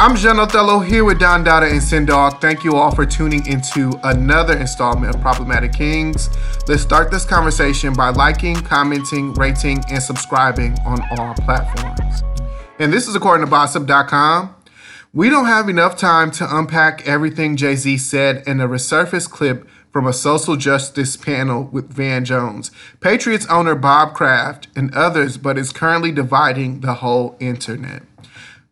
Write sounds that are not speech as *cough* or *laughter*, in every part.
I'm John Othello here with Don Dada and Sindog. Thank you all for tuning into another installment of Problematic Kings. Let's start this conversation by liking, commenting, rating, and subscribing on all platforms. And this is according to Bossip.com. We don't have enough time to unpack everything Jay Z said in a resurfaced clip from a social justice panel with Van Jones, Patriots owner Bob Kraft, and others, but is currently dividing the whole internet.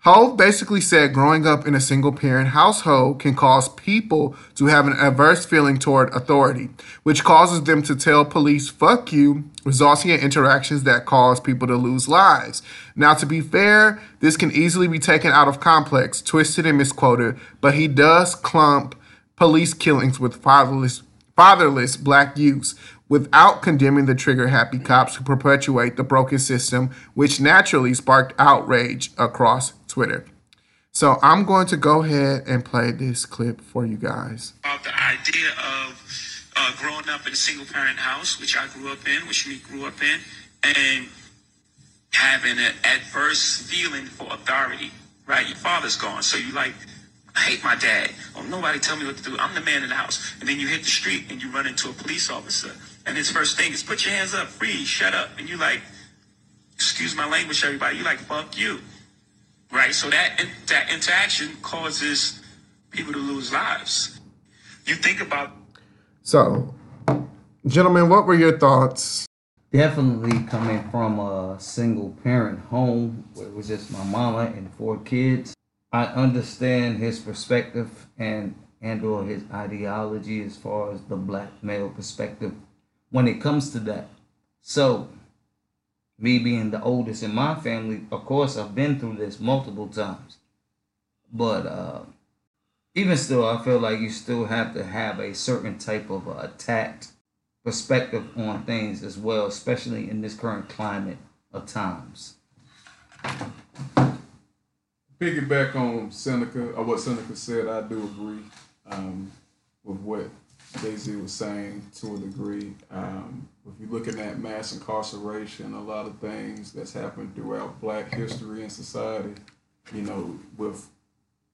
Hov basically said growing up in a single parent household can cause people to have an adverse feeling toward authority, which causes them to tell police, fuck you, resulting in interactions that cause people to lose lives. Now, to be fair, this can easily be taken out of context, twisted, and misquoted, but he does clump police killings with fatherless, fatherless black youths, without condemning the trigger happy cops who perpetuate the broken system, which naturally sparked outrage across Twitter. So I'm going to go ahead and play this clip for you guys. About the idea of uh, growing up in a single parent house, which I grew up in, which we grew up in, and having an adverse feeling for authority, right? Your father's gone, so you like, I hate my dad. Oh, nobody tell me what to do. I'm the man in the house. And then you hit the street and you run into a police officer. And his first thing is, put your hands up, freeze, shut up. And you like, excuse my language, everybody. You like, fuck you. Right? So that, that interaction causes people to lose lives. You think about. So, gentlemen, what were your thoughts? Definitely coming from a single parent home where it was just my mama and four kids. I understand his perspective and and or his ideology as far as the black male perspective when it comes to that. So me being the oldest in my family, of course I've been through this multiple times. But uh even still I feel like you still have to have a certain type of uh, tact perspective on things as well, especially in this current climate of times piggyback on Seneca or what Seneca said, I do agree um, with what Jay Z was saying to a degree. Um, if you're looking at mass incarceration, a lot of things that's happened throughout Black history and society, you know, with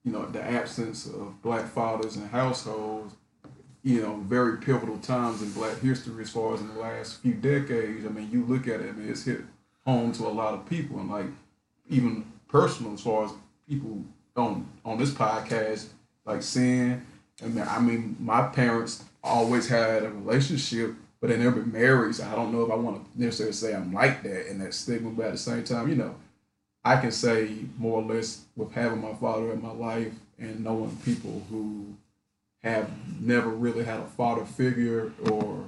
you know the absence of Black fathers and households, you know, very pivotal times in Black history as far as in the last few decades. I mean, you look at it, I mean, it's hit home to a lot of people, and like even personal as far as people on on this podcast like saying, I mean, I mean, my parents always had a relationship, but they never married. So I don't know if I want to necessarily say I'm like that and that stigma, but at the same time, you know, I can say more or less with having my father in my life and knowing people who have never really had a father figure or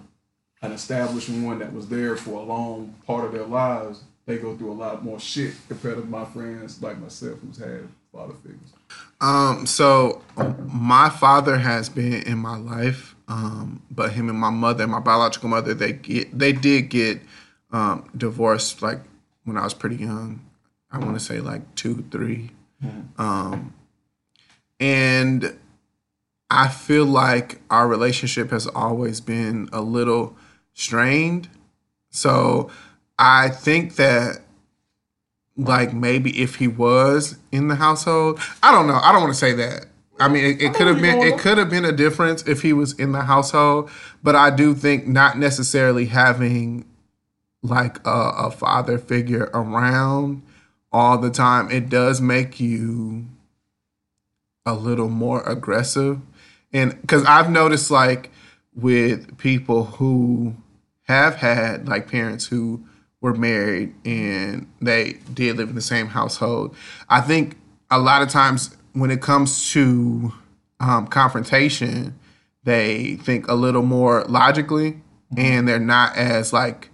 an established one that was there for a long part of their lives they go through a lot more shit compared to my friends like myself who's had father figures. Um, so my father has been in my life, um, but him and my mother, my biological mother, they get they did get um, divorced like when I was pretty young. I want to say like two, three, mm-hmm. um, and I feel like our relationship has always been a little strained. So I think that like maybe if he was in the household, I don't know. I don't want to say that. I mean, it, it could have been it could have been a difference if he was in the household, but I do think not necessarily having like a, a father figure around all the time, it does make you a little more aggressive. And because I've noticed like with people who have had like parents who were married and they did live in the same household. I think a lot of times when it comes to um, confrontation, they think a little more logically mm-hmm. and they're not as like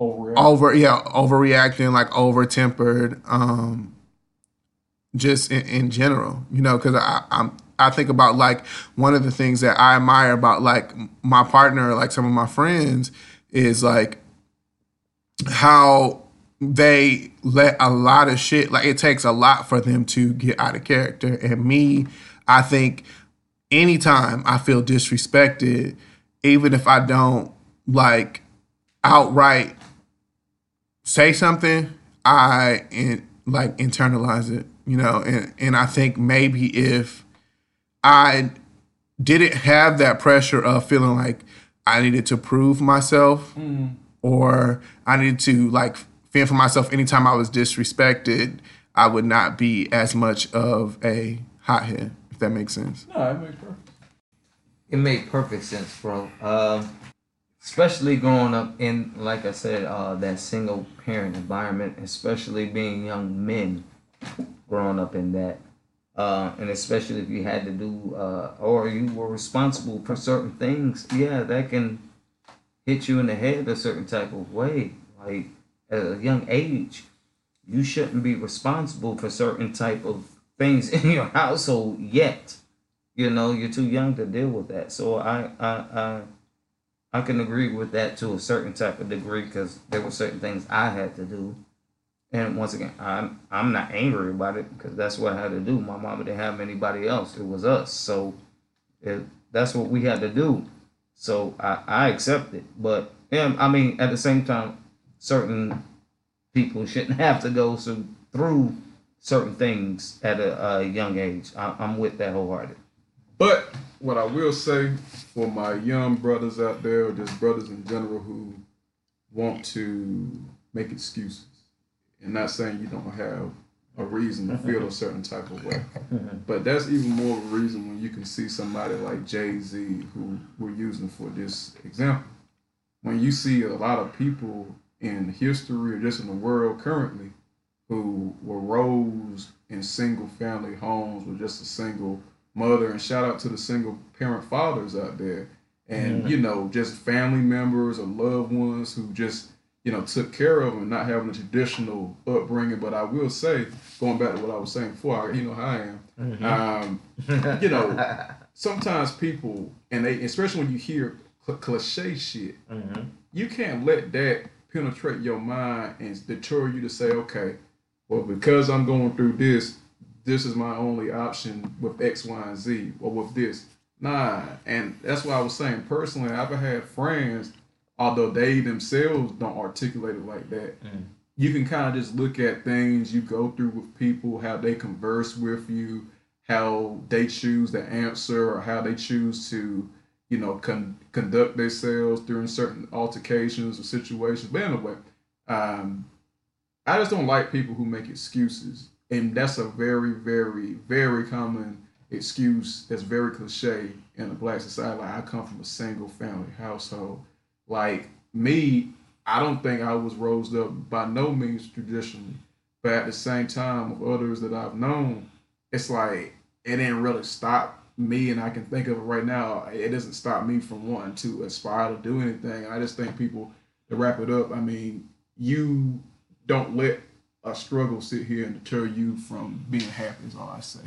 over yeah overreacting like over tempered um just in, in general you know because i i'm I think about like one of the things that I admire about like my partner, like some of my friends, is like how they let a lot of shit like it takes a lot for them to get out of character. And me i think anytime i feel disrespected even if i don't like outright say something i in, like internalize it you know, and and I think maybe if I didn't have that pressure of feeling like I needed to prove myself mm. Or I needed to like fend for myself anytime I was disrespected, I would not be as much of a hothead, if that makes sense. No, it makes perfect. It made perfect sense, bro. Um, especially growing up in, like I said, uh, that single parent environment, especially being young men growing up in that. Uh, and especially if you had to do, uh, or you were responsible for certain things, yeah, that can hit you in the head a certain type of way. Like at a young age, you shouldn't be responsible for certain type of things *laughs* in your household yet. You know, you're too young to deal with that. So I I I, I can agree with that to a certain type of degree because there were certain things I had to do. And once again, I'm I'm not angry about it because that's what I had to do. My mama didn't have anybody else; it was us. So it, that's what we had to do. So I, I accept it. But yeah, I mean, at the same time, certain people *laughs* shouldn't have to go so, through certain things at a, a young age. I, I'm with that wholehearted. But what I will say for my young brothers out there, or just brothers in general who want to make excuses, and not saying you don't have a reason to feel a certain type of way, but that's even more of a reason when you can see somebody like Jay Z, who we're using for this example. When you see a lot of people in history or just in the world currently who were rose in single family homes with just a single mother and shout out to the single parent fathers out there and mm. you know just family members or loved ones who just you know took care of them not having a traditional upbringing. But i will say going back to what i was saying before I, you know how i am. Um, *laughs* you know sometimes people and they especially when you hear cl- cliche shit you can't let that penetrate your mind and deter you to say okay well because i'm going through this this is my only option with X, Y, and Z, or with this. Nah, and that's why I was saying personally, I've had friends, although they themselves don't articulate it like that. You can kind of just look at things you go through with people, how they converse with you, how they choose to answer, or how they choose to, you know, con- conduct themselves during certain altercations or situations. But anyway, um, I just don't like people who make excuses. And that's a very, very, very common excuse that's very cliche in the black society. Like, I come from a single family household. Like, me, I don't think I was raised up by no means traditionally. But at the same time, with others that I've known, it's like it didn't really stop me. And I can think of it right now. It doesn't stop me from wanting to aspire to do anything. I just think people, to wrap it up, I mean, you don't let a struggle sit here and deter you from being happy. Is all I say.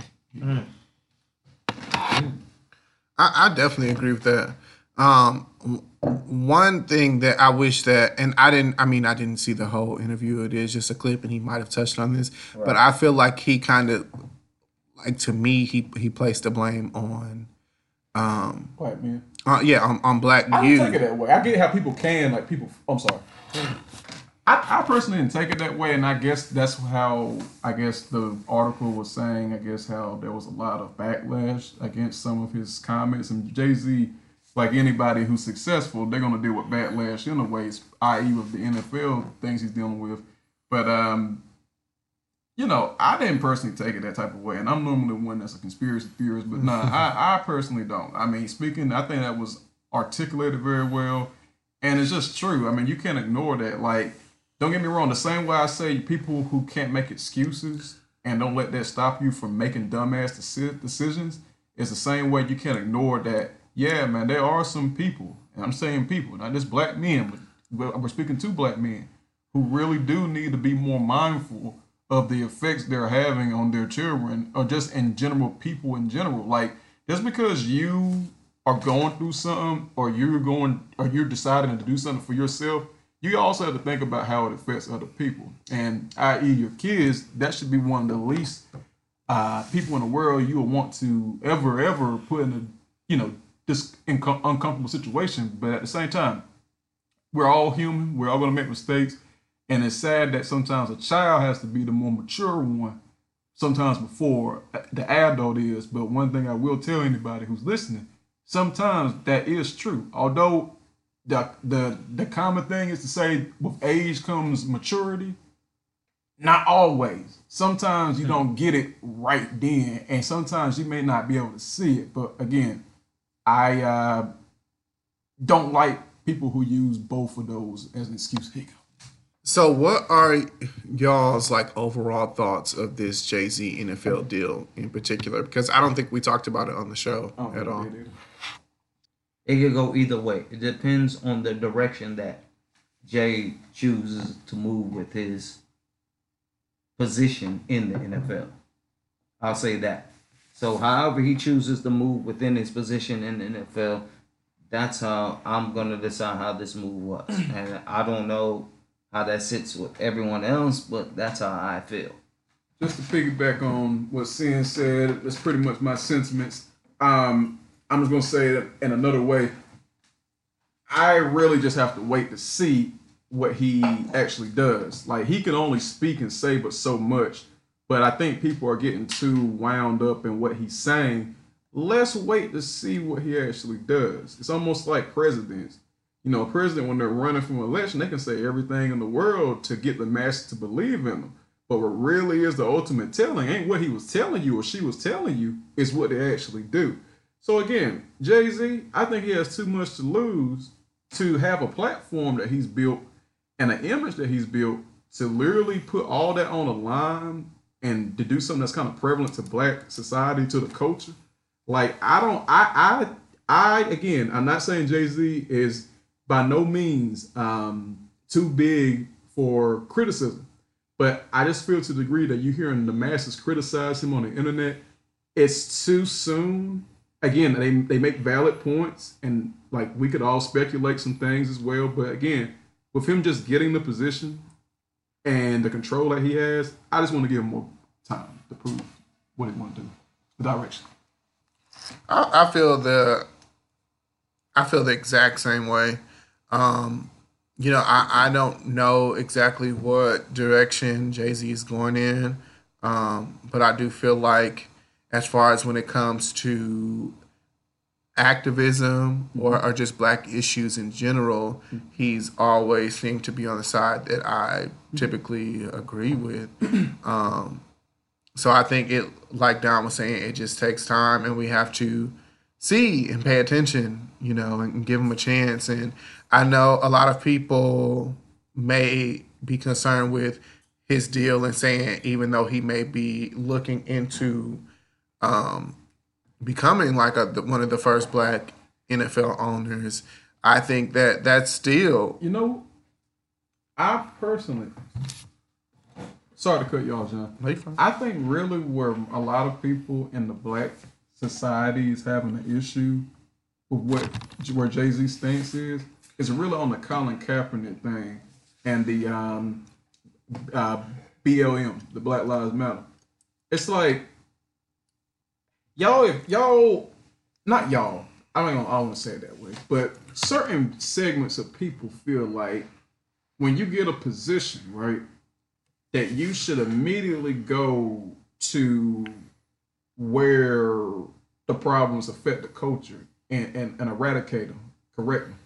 I, I definitely agree with that. Um, w- one thing that I wish that, and I didn't, I mean, I didn't see the whole interview. It is just a clip, and he might have touched on this, but I feel like he kind of, like to me, he he placed the blame on, um, man. uh, yeah, on, on black I don't take it that way. I get how people can like people. I'm sorry. I, I personally didn't take it that way, and I guess that's how I guess the article was saying. I guess how there was a lot of backlash against some of his comments, and Jay Z, like anybody who's successful, they're gonna deal with backlash in a ways, i.e., with the NFL things he's dealing with. But um, you know, I didn't personally take it that type of way, and I'm normally one that's a conspiracy theorist, but nah, I, *laughs* I personally don't. I mean, speaking, I think that was articulated very well, and it's just true. I mean, you can't ignore that. Like, don't get me wrong. The same way I say people who can't make excuses and don't let that stop you from making dumbass deci- decisions is the same way you can't ignore that. Yeah, man, there are some people, and I'm saying people, not just black men, but we're speaking to black men who really do need to be more mindful of the effects they're having on their children or just in general people in general. Like just because you are going through something or you're going or you're deciding to do something for yourself you also have to think about how it affects other people. And i.e your kids that should be one of the least uh, people in the world you would want to ever ever put in a you know this inco- uncomfortable situation but at the same time we're all human. We're all going to make mistakes. And it's sad that sometimes a child has to be the more mature one sometimes before the adult is. But one thing I will tell anybody who's listening, sometimes that is true. Although the the the common thing is to say with age comes maturity. Not always. Sometimes you hmm. don't get it right then, and sometimes you may not be able to see it. But again, I uh, don't like people who use both of those as an excuse. Here. So, what are y'all's like overall thoughts of this Jay Z NFL deal in particular? Because I don't think we talked about it on the show at all. what it is. It could go either way. It depends on the direction that Jay chooses to move with his position in the NFL. I'll say that. So, however he chooses to move within his position in the NFL, that's how I'm gonna decide how this move was. And I don't know how that sits with everyone else, but that's how I feel. just to piggyback on what Sin said, that's pretty much my sentiments. Um, I'm just gonna say it in another way. I really just have to wait to see what he actually does. Like he can only speak and say but so much. But I think people are getting too wound up in what he's saying. Let's wait to see what he actually does. It's almost like presidents. You know, a president when they're running from election, they can say everything in the world to get the masses to believe in them. But what really is the ultimate telling ain't what he was telling you or she was telling you, is what they actually do. So again, Jay Z, I think he has too much to lose to have a platform that he's built and an image that he's built to literally put all that on the line and to do something that's kind of prevalent to black society, to the culture. Like I don't I I I again, I'm not saying Jay-Z is by no means um too big for criticism. But I just feel to the degree that you're hearing the masses criticize him on the internet, it's too soon. Again, they they make valid points, and like we could all speculate some things as well. But again, with him just getting the position and the control that he has, I just want to give him more time to prove what he want to do, the direction. I, I feel the I feel the exact same way. Um, you know, I, I don't know exactly what direction Jay Z is going in, um, but I do feel like, as far as when it comes to activism or, or just black issues in general, he's always seemed to be on the side that I typically agree with. Um, so I think it, like Don was saying, it just takes time, and we have to see and pay attention, you know, and give him a chance. And I know a lot of people may be concerned with his deal and saying, even though he may be looking into um, becoming like a, the, one of the first black NFL owners, I think that that's still You know, I personally, sorry to cut you off, John. No, you're fine. I think really where a lot of people in the black society is having an issue with what where Jay Z stance is is really on the Colin Kaepernick thing and the um, uh, BLM, the Black Lives Matter. It's like y'all, if y'all, not y'all. I don't, I don't want to say it that way, but certain segments of people feel like when you get a position, right, that you should immediately go to where the problems affect the culture and, and, and eradicate them, correct them.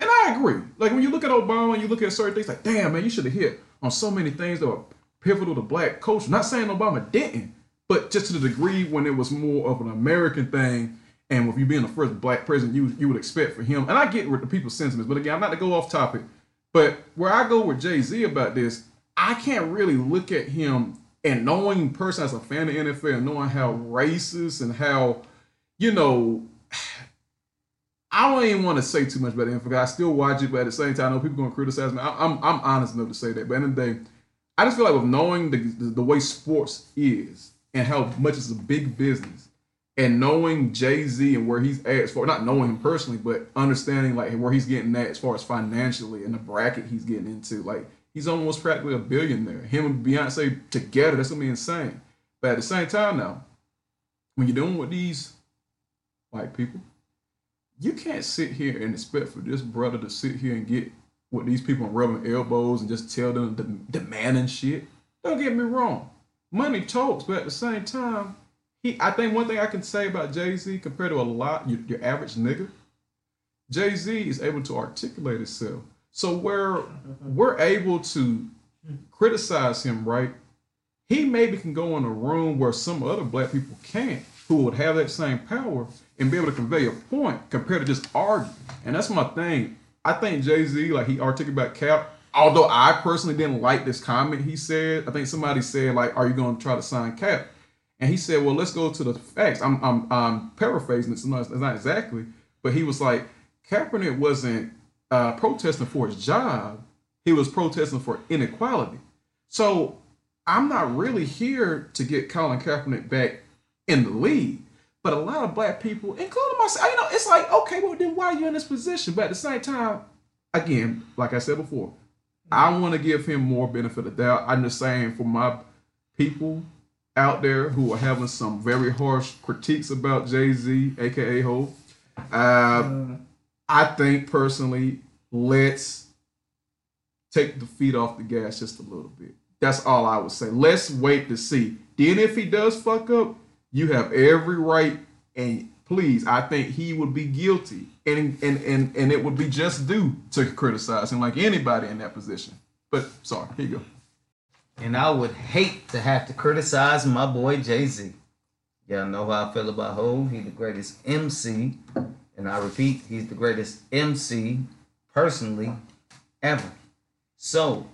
And I agree. Like when you look at Obama and you look at certain things, like, damn, man, you should have hit on so many things that were pivotal to black culture. Not saying Obama didn't, but just to the degree when it was more of an American thing. And with you being the first black president, you you would expect for him. And I get with the people's sentiments, but again, I'm not to go off topic. But where I go with Jay Z about this, I can't really look at him and knowing person as a fan of NFL, knowing how racist and how, you know, I don't even want to say too much about NFL. I still watch it, but at the same time, I know people going to criticize me. I, I'm I'm honest enough to say that. But of the day, I just feel like with knowing the, the the way sports is and how much it's a big business, and knowing Jay Z and where he's at as far not knowing him personally, but understanding like where he's getting at as far as financially and the bracket he's getting into, like he's almost practically a billionaire. Him and Beyonce together, that's gonna be insane. But at the same time, now, when you're dealing with these white people, you can't sit here and expect for this brother to sit here and get with these people and rubbing elbows and just tell them the demanding shit. Don't get me wrong. Money talks, but at the same time, he. I think one thing I can say about Jay Z compared to a lot your, your average nigga, Jay Z is able to articulate himself. So where we're able to criticize him, right? He maybe can go in a room where some other black people can't, who would have that same power and be able to convey a point compared to just argue. And that's my thing. I think Jay Z, like he articulated about Cap, although I personally didn't like this comment he said. I think somebody said like, "Are you going to try to sign Cap?" And he said, "Well, let's go to the facts." I'm I'm, I'm paraphrasing it, so no, it's not exactly, but he was like, Kaepernick wasn't uh, protesting for his job; he was protesting for inequality. So I'm not really here to get Colin Kaepernick back in the league. But a lot of black people, including myself, you know, it's like, okay, well, then why are you in this position? But at the same time, again, like I said before, I want to give him more benefit of doubt. I'm just saying for my people out there who are having some very harsh critiques about Jay Z, aka Ho, uh, I think personally, let's take the feet off the gas just a little bit. That's all I would say. Let's wait to see. Then if he does fuck up, you have every right and please, I think he would be guilty. And and and, and it would be just due to criticize him like anybody in that position. But sorry, here you go. And I would hate to have to criticize my boy Jay Z. Y'all know how I feel about Ho. He's the greatest MC. And I repeat, he's the greatest MC personally ever. So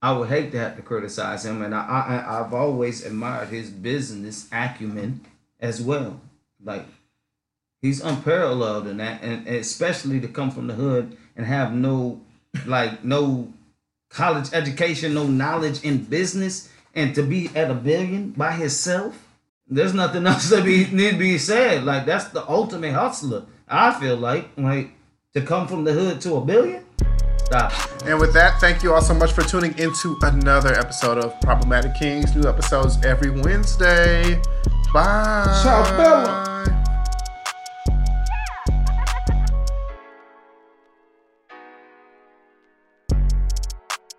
I would hate to have to criticize him. And I, I I've always admired his business acumen as well. Like he's unparalleled in that, and especially to come from the hood and have no like no college education, no knowledge in business, and to be at a billion by himself. There's nothing *laughs* else that be need to be said. Like that's the ultimate hustler. I feel like like to come from the hood to a billion. Stop. And with that, thank you all so much for tuning into another episode of Problematic Kings. New episodes every Wednesday. Bye. Ciao, Bella.